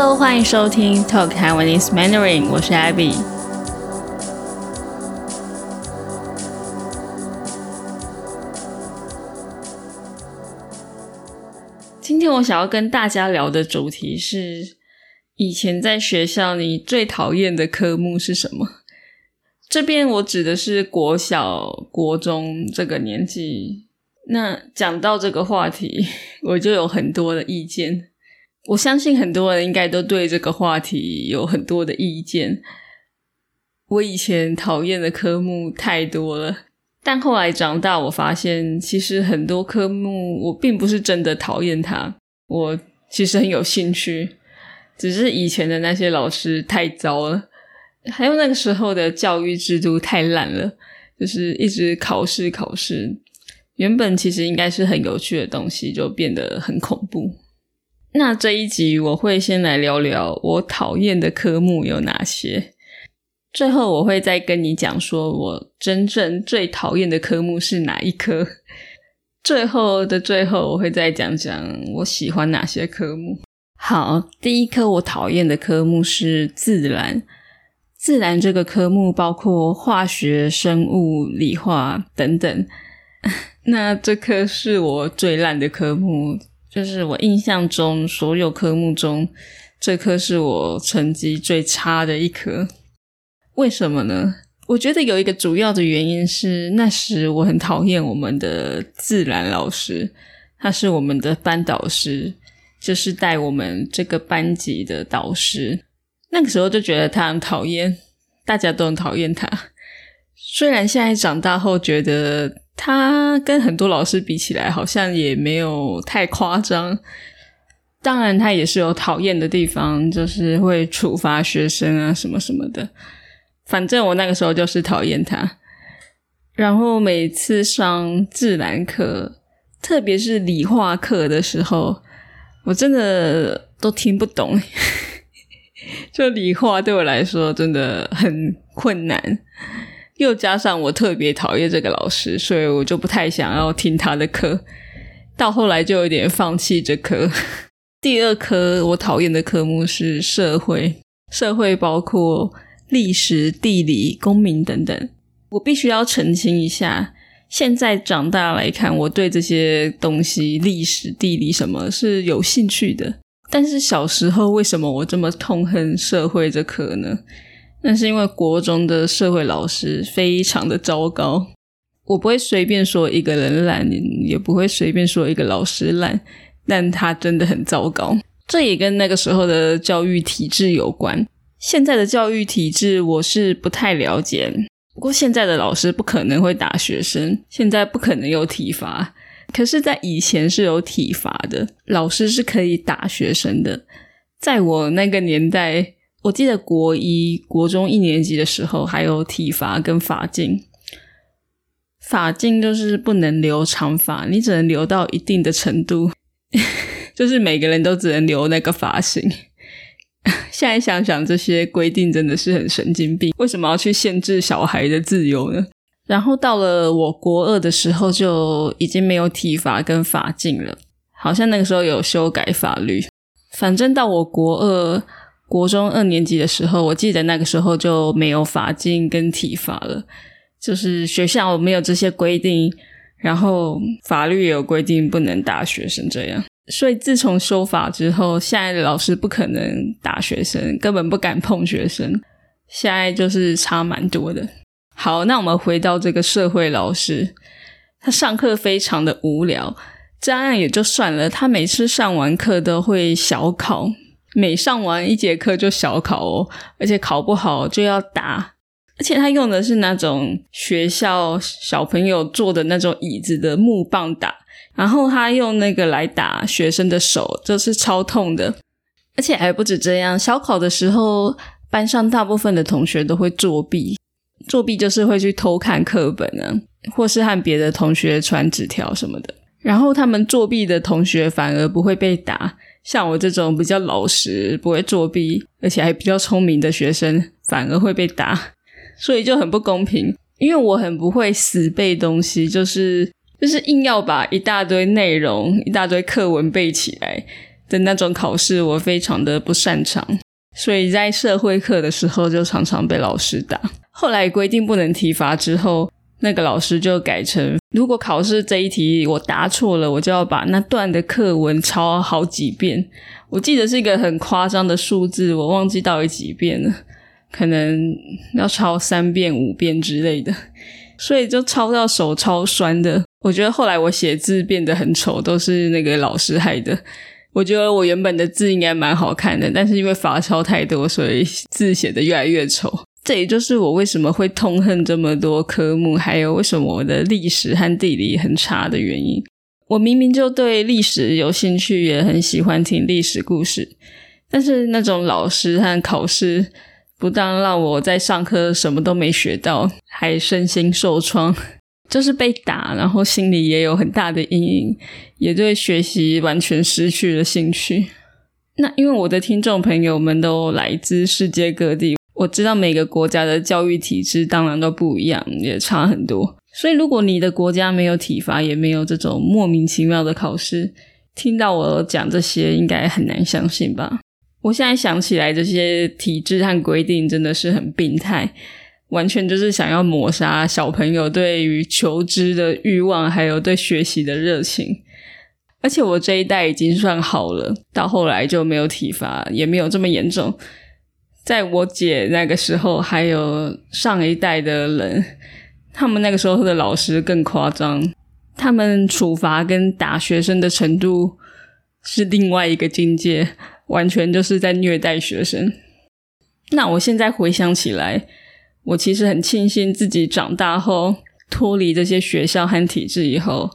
Hello，欢迎收听 Talk Taiwanese Mandarin，我是 Abby。今天我想要跟大家聊的主题是，以前在学校你最讨厌的科目是什么？这边我指的是国小、国中这个年纪。那讲到这个话题，我就有很多的意见。我相信很多人应该都对这个话题有很多的意见。我以前讨厌的科目太多了，但后来长大，我发现其实很多科目我并不是真的讨厌它，我其实很有兴趣，只是以前的那些老师太糟了，还有那个时候的教育制度太烂了，就是一直考试考试。原本其实应该是很有趣的东西，就变得很恐怖。那这一集我会先来聊聊我讨厌的科目有哪些，最后我会再跟你讲说我真正最讨厌的科目是哪一科。最后的最后，我会再讲讲我喜欢哪些科目。好，第一科我讨厌的科目是自然。自然这个科目包括化学、生物、理化等等。那这科是我最烂的科目，就是我印象中所有科目中，这科是我成绩最差的一科。为什么呢？我觉得有一个主要的原因是，那时我很讨厌我们的自然老师，他是我们的班导师，就是带我们这个班级的导师。那个时候就觉得他很讨厌，大家都很讨厌他。虽然现在长大后觉得。他跟很多老师比起来，好像也没有太夸张。当然，他也是有讨厌的地方，就是会处罚学生啊，什么什么的。反正我那个时候就是讨厌他。然后每次上自然课，特别是理化课的时候，我真的都听不懂。就理化对我来说真的很困难。又加上我特别讨厌这个老师，所以我就不太想要听他的课。到后来就有点放弃这科。第二科我讨厌的科目是社会，社会包括历史、地理、公民等等。我必须要澄清一下，现在长大来看，我对这些东西，历史、地理什么是有兴趣的。但是小时候为什么我这么痛恨社会这科呢？那是因为国中的社会老师非常的糟糕，我不会随便说一个人烂，也不会随便说一个老师烂，但他真的很糟糕。这也跟那个时候的教育体制有关。现在的教育体制我是不太了解，不过现在的老师不可能会打学生，现在不可能有体罚，可是，在以前是有体罚的，老师是可以打学生的。在我那个年代。我记得国一、国中一年级的时候，还有体罚跟发镜。法镜就是不能留长发，你只能留到一定的程度，就是每个人都只能留那个发型。现在想想，这些规定真的是很神经病。为什么要去限制小孩的自由呢？然后到了我国二的时候，就已经没有体罚跟法镜了。好像那个时候有修改法律。反正到我国二。国中二年级的时候，我记得那个时候就没有法禁跟体罚了，就是学校没有这些规定，然后法律也有规定不能打学生这样。所以自从修法之后，现在的老师不可能打学生，根本不敢碰学生。现在就是差蛮多的。好，那我们回到这个社会老师，他上课非常的无聊，这样也就算了，他每次上完课都会小考。每上完一节课就小考哦，而且考不好就要打，而且他用的是那种学校小朋友坐的那种椅子的木棒打，然后他用那个来打学生的手，这是超痛的。而且还不止这样，小考的时候班上大部分的同学都会作弊，作弊就是会去偷看课本啊，或是和别的同学传纸条什么的。然后他们作弊的同学反而不会被打。像我这种比较老实、不会作弊，而且还比较聪明的学生，反而会被打，所以就很不公平。因为我很不会死背东西，就是就是硬要把一大堆内容、一大堆课文背起来，的那种考试，我非常的不擅长，所以在社会课的时候就常常被老师打。后来规定不能体罚之后，那个老师就改成，如果考试这一题我答错了，我就要把那段的课文抄好几遍。我记得是一个很夸张的数字，我忘记到底几遍了。可能要抄三遍五遍之类的，所以就抄到手超酸的。我觉得后来我写字变得很丑，都是那个老师害的。我觉得我原本的字应该蛮好看的，但是因为罚抄太多，所以字写的越来越丑。这也就是我为什么会痛恨这么多科目，还有为什么我的历史和地理很差的原因。我明明就对历史有兴趣，也很喜欢听历史故事，但是那种老师和考试。不但让我在上课什么都没学到，还身心受创，就是被打，然后心里也有很大的阴影，也对学习完全失去了兴趣。那因为我的听众朋友们都来自世界各地，我知道每个国家的教育体制当然都不一样，也差很多。所以如果你的国家没有体罚，也没有这种莫名其妙的考试，听到我讲这些，应该很难相信吧？我现在想起来，这些体制和规定真的是很病态，完全就是想要抹杀小朋友对于求知的欲望，还有对学习的热情。而且我这一代已经算好了，到后来就没有体罚，也没有这么严重。在我姐那个时候，还有上一代的人，他们那个时候的老师更夸张，他们处罚跟打学生的程度是另外一个境界。完全就是在虐待学生。那我现在回想起来，我其实很庆幸自己长大后脱离这些学校和体制以后，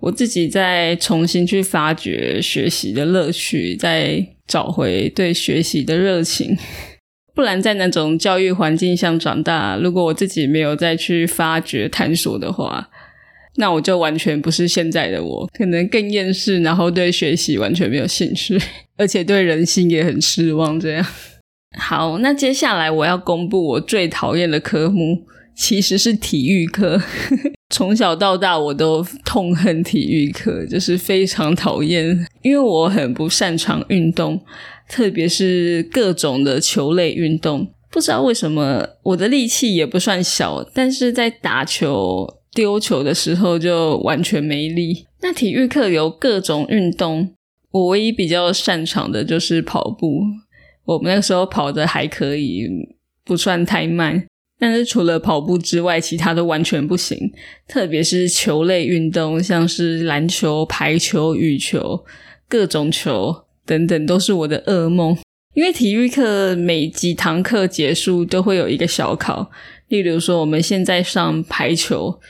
我自己再重新去发掘学习的乐趣，再找回对学习的热情。不然在那种教育环境下长大，如果我自己没有再去发掘探索的话，那我就完全不是现在的我，可能更厌世，然后对学习完全没有兴趣，而且对人性也很失望。这样，好，那接下来我要公布我最讨厌的科目，其实是体育课。从小到大，我都痛恨体育课，就是非常讨厌，因为我很不擅长运动，特别是各种的球类运动。不知道为什么，我的力气也不算小，但是在打球。丢球的时候就完全没力。那体育课有各种运动，我唯一比较擅长的就是跑步。我们那时候跑的还可以，不算太慢。但是除了跑步之外，其他都完全不行。特别是球类运动，像是篮球、排球、羽球，各种球等等，都是我的噩梦。因为体育课每几堂课结束都会有一个小考。例如说，我们现在上排球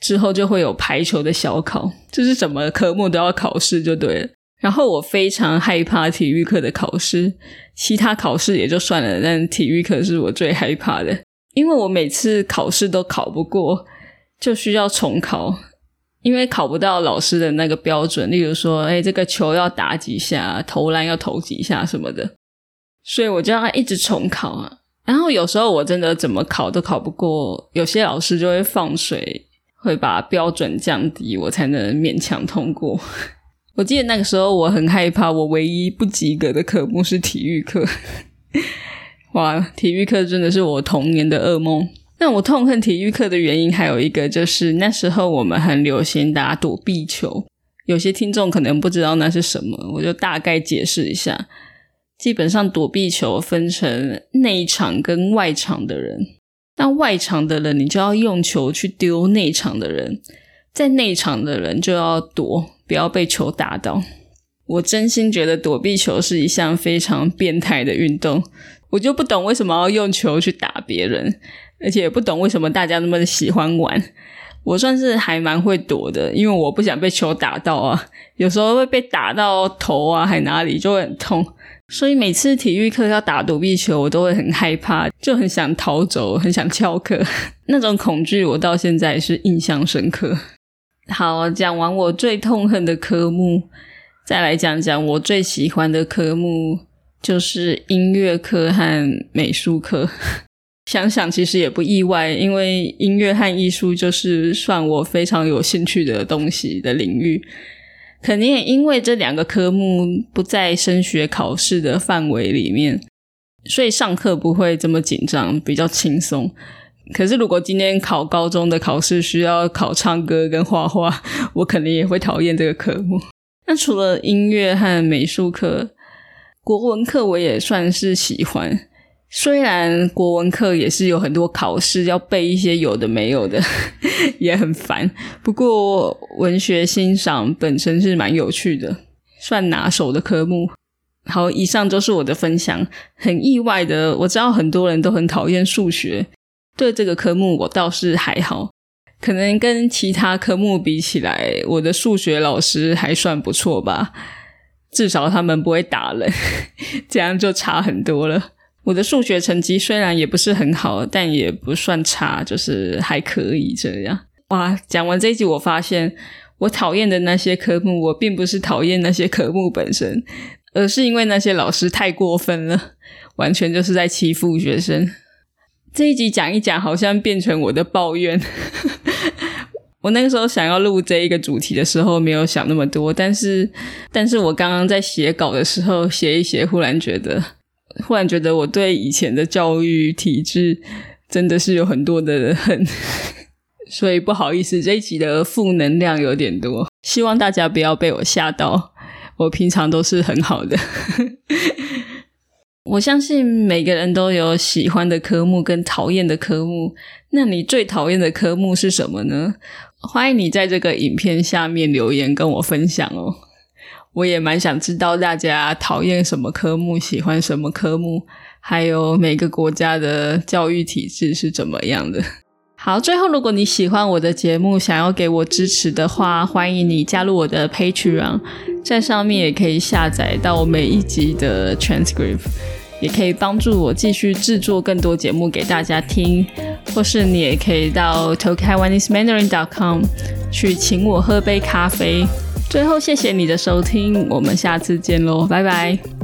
之后，就会有排球的小考，就是什么科目都要考试就对了。然后我非常害怕体育课的考试，其他考试也就算了，但体育课是我最害怕的，因为我每次考试都考不过，就需要重考，因为考不到老师的那个标准。例如说，哎，这个球要打几下，投篮要投几下什么的，所以我就要一直重考啊。然后有时候我真的怎么考都考不过，有些老师就会放水，会把标准降低，我才能勉强通过。我记得那个时候我很害怕，我唯一不及格的科目是体育课。哇，体育课真的是我童年的噩梦。那我痛恨体育课的原因还有一个，就是那时候我们很流行打躲避球。有些听众可能不知道那是什么，我就大概解释一下。基本上躲避球分成内场跟外场的人，那外场的人你就要用球去丢内场的人，在内场的人就要躲，不要被球打到。我真心觉得躲避球是一项非常变态的运动，我就不懂为什么要用球去打别人，而且也不懂为什么大家那么喜欢玩。我算是还蛮会躲的，因为我不想被球打到啊，有时候会被打到头啊，还哪里就会很痛。所以每次体育课要打躲避球，我都会很害怕，就很想逃走，很想翘课。那种恐惧，我到现在是印象深刻。好，讲完我最痛恨的科目，再来讲讲我最喜欢的科目，就是音乐课和美术课。想想其实也不意外，因为音乐和艺术就是算我非常有兴趣的东西的领域。肯定也因为这两个科目不在升学考试的范围里面，所以上课不会这么紧张，比较轻松。可是如果今天考高中的考试需要考唱歌跟画画，我肯定也会讨厌这个科目。那除了音乐和美术课，国文课我也算是喜欢。虽然国文课也是有很多考试要背一些有的没有的，也很烦。不过文学欣赏本身是蛮有趣的，算拿手的科目。好，以上就是我的分享。很意外的，我知道很多人都很讨厌数学，对这个科目我倒是还好。可能跟其他科目比起来，我的数学老师还算不错吧，至少他们不会打人，这样就差很多了。我的数学成绩虽然也不是很好，但也不算差，就是还可以这样。哇，讲完这一集，我发现我讨厌的那些科目，我并不是讨厌那些科目本身，而是因为那些老师太过分了，完全就是在欺负学生。这一集讲一讲，好像变成我的抱怨。我那个时候想要录这一个主题的时候，没有想那么多，但是，但是我刚刚在写稿的时候，写一写，忽然觉得。忽然觉得我对以前的教育体制真的是有很多的恨，所以不好意思，这一集的负能量有点多，希望大家不要被我吓到。我平常都是很好的，我相信每个人都有喜欢的科目跟讨厌的科目。那你最讨厌的科目是什么呢？欢迎你在这个影片下面留言跟我分享哦。我也蛮想知道大家讨厌什么科目，喜欢什么科目，还有每个国家的教育体制是怎么样的。好，最后如果你喜欢我的节目，想要给我支持的话，欢迎你加入我的 Patreon，在上面也可以下载到每一集的 transcript，也可以帮助我继续制作更多节目给大家听，或是你也可以到 t o k a i w a n i s e m a n d a r i n c o m 去请我喝杯咖啡。最后，谢谢你的收听，我们下次见喽，拜拜。